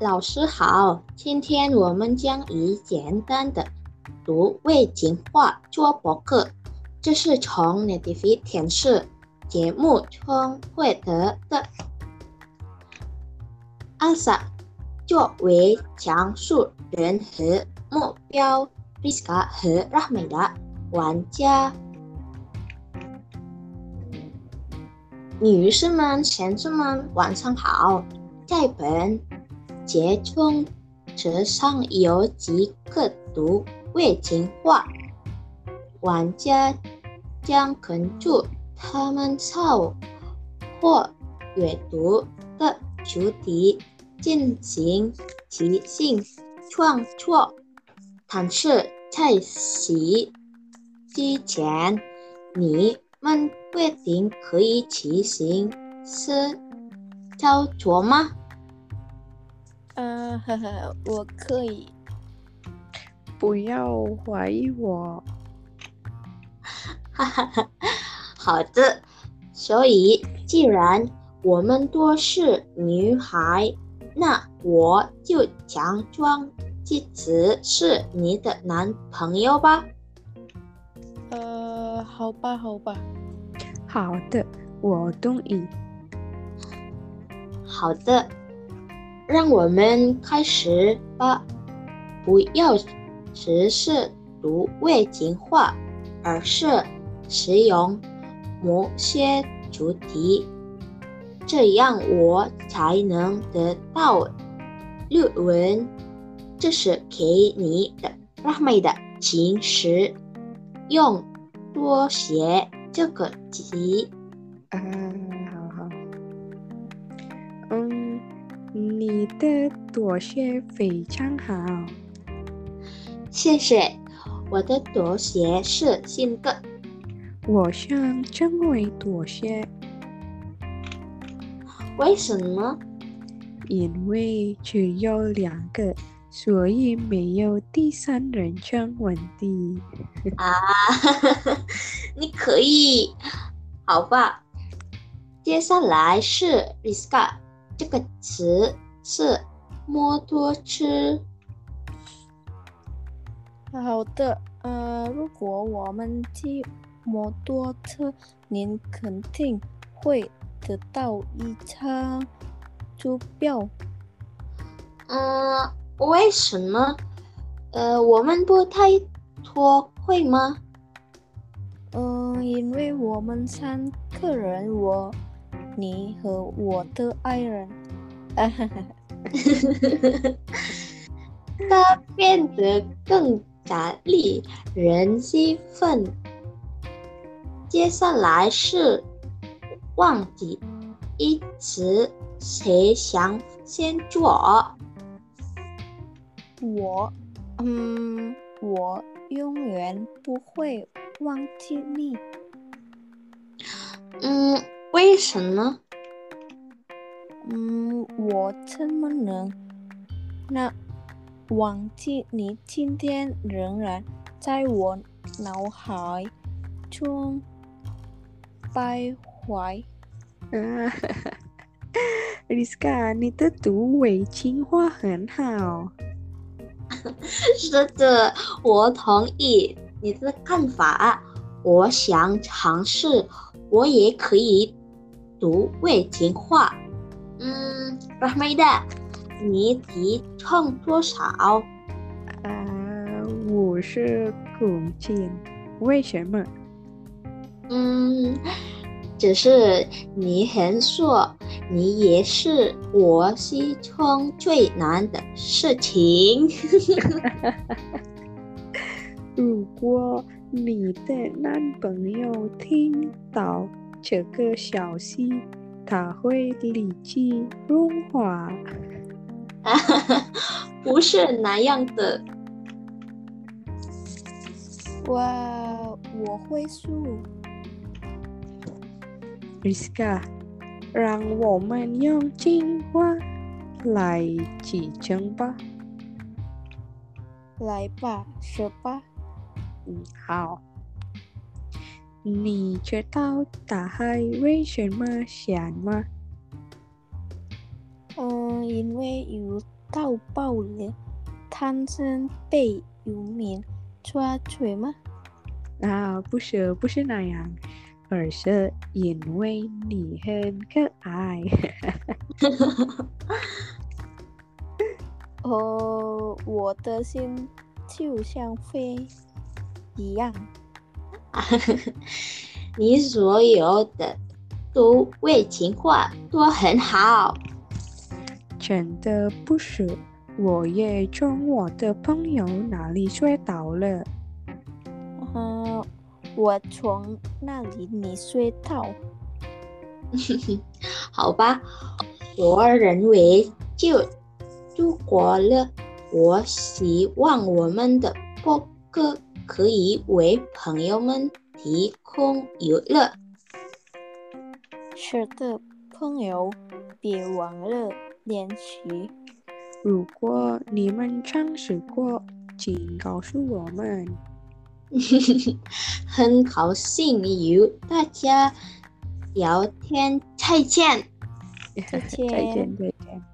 老师好，今天我们将以简单的读魏景话做博客，这是从 Native 电视节目中获得的。阿萨作为讲述人和目标 r i s k a 和 Rahmi 的玩家。女士们、先生们，晚上好！在本节中，纸上有几个读背景话，玩家将根据他们抄或阅读的主题进行即兴创作。但是在此之前，你们确定可以执行是操作吗？啊哈哈，我可以。不要怀疑我。哈哈哈，好的。所以，既然我们都是女孩，那我就假装自己是你的男朋友吧。呃，好吧，好吧。好的，我同意。好的。让我们开始吧！不要只是读背景话，而是使用某些主题，这样我才能得到论文。这是给你的拉美的情诗，用多写这个题。嗯，好好，嗯你的朵写非常好，谢谢。我的朵写是新的。我想成为朵写。为什么？因为只有两个，所以没有第三人称问题。啊，你可以，好吧。接下来是 Riska 这个词。是摩托车。好的，呃，如果我们骑摩托车，您肯定会得到一张车票。嗯，为什么？呃，我们不太拖会吗？嗯，因为我们三个人，我、你和我的爱人。他变得更加令人兴奋。接下来是忘记一词，谁想先做？我，嗯，我永远不会忘记你。嗯，为什么？嗯，我怎么能那忘记你？今天仍然在我脑海中徘徊。啊哈哈，Liska，你的读伪情话很好。是的，我同意你的看法。我想尝试，我也可以读伪情话。嗯，拉梅的，你体重多少？啊，五十公斤。为什么？嗯，只是你很瘦，你也是我心中最难的事情。如果你的男朋友听到这个消息，它会立即融化。不是那样的。哇，我会数。Riska，让我们用进化来集证吧。来吧，说吧。嗯，好。你知道大海为什么咸吗？嗯，因为有到爆了，贪生被游民抓取吗？啊，不是，不是那样，而是因为你很可爱。哦，我的心就像飞一样。你所有的都为情话都很好。真的不是，我也从我的朋友那里学到了。嗯，我从那里你学到。好吧，我认为就度过了。我希望我们的播客可以为朋友们提供娱乐。是的，朋友，别忘了练习。如果你们尝试过，请告诉我们。很高兴与大家聊天，再见。再见，再见，再见。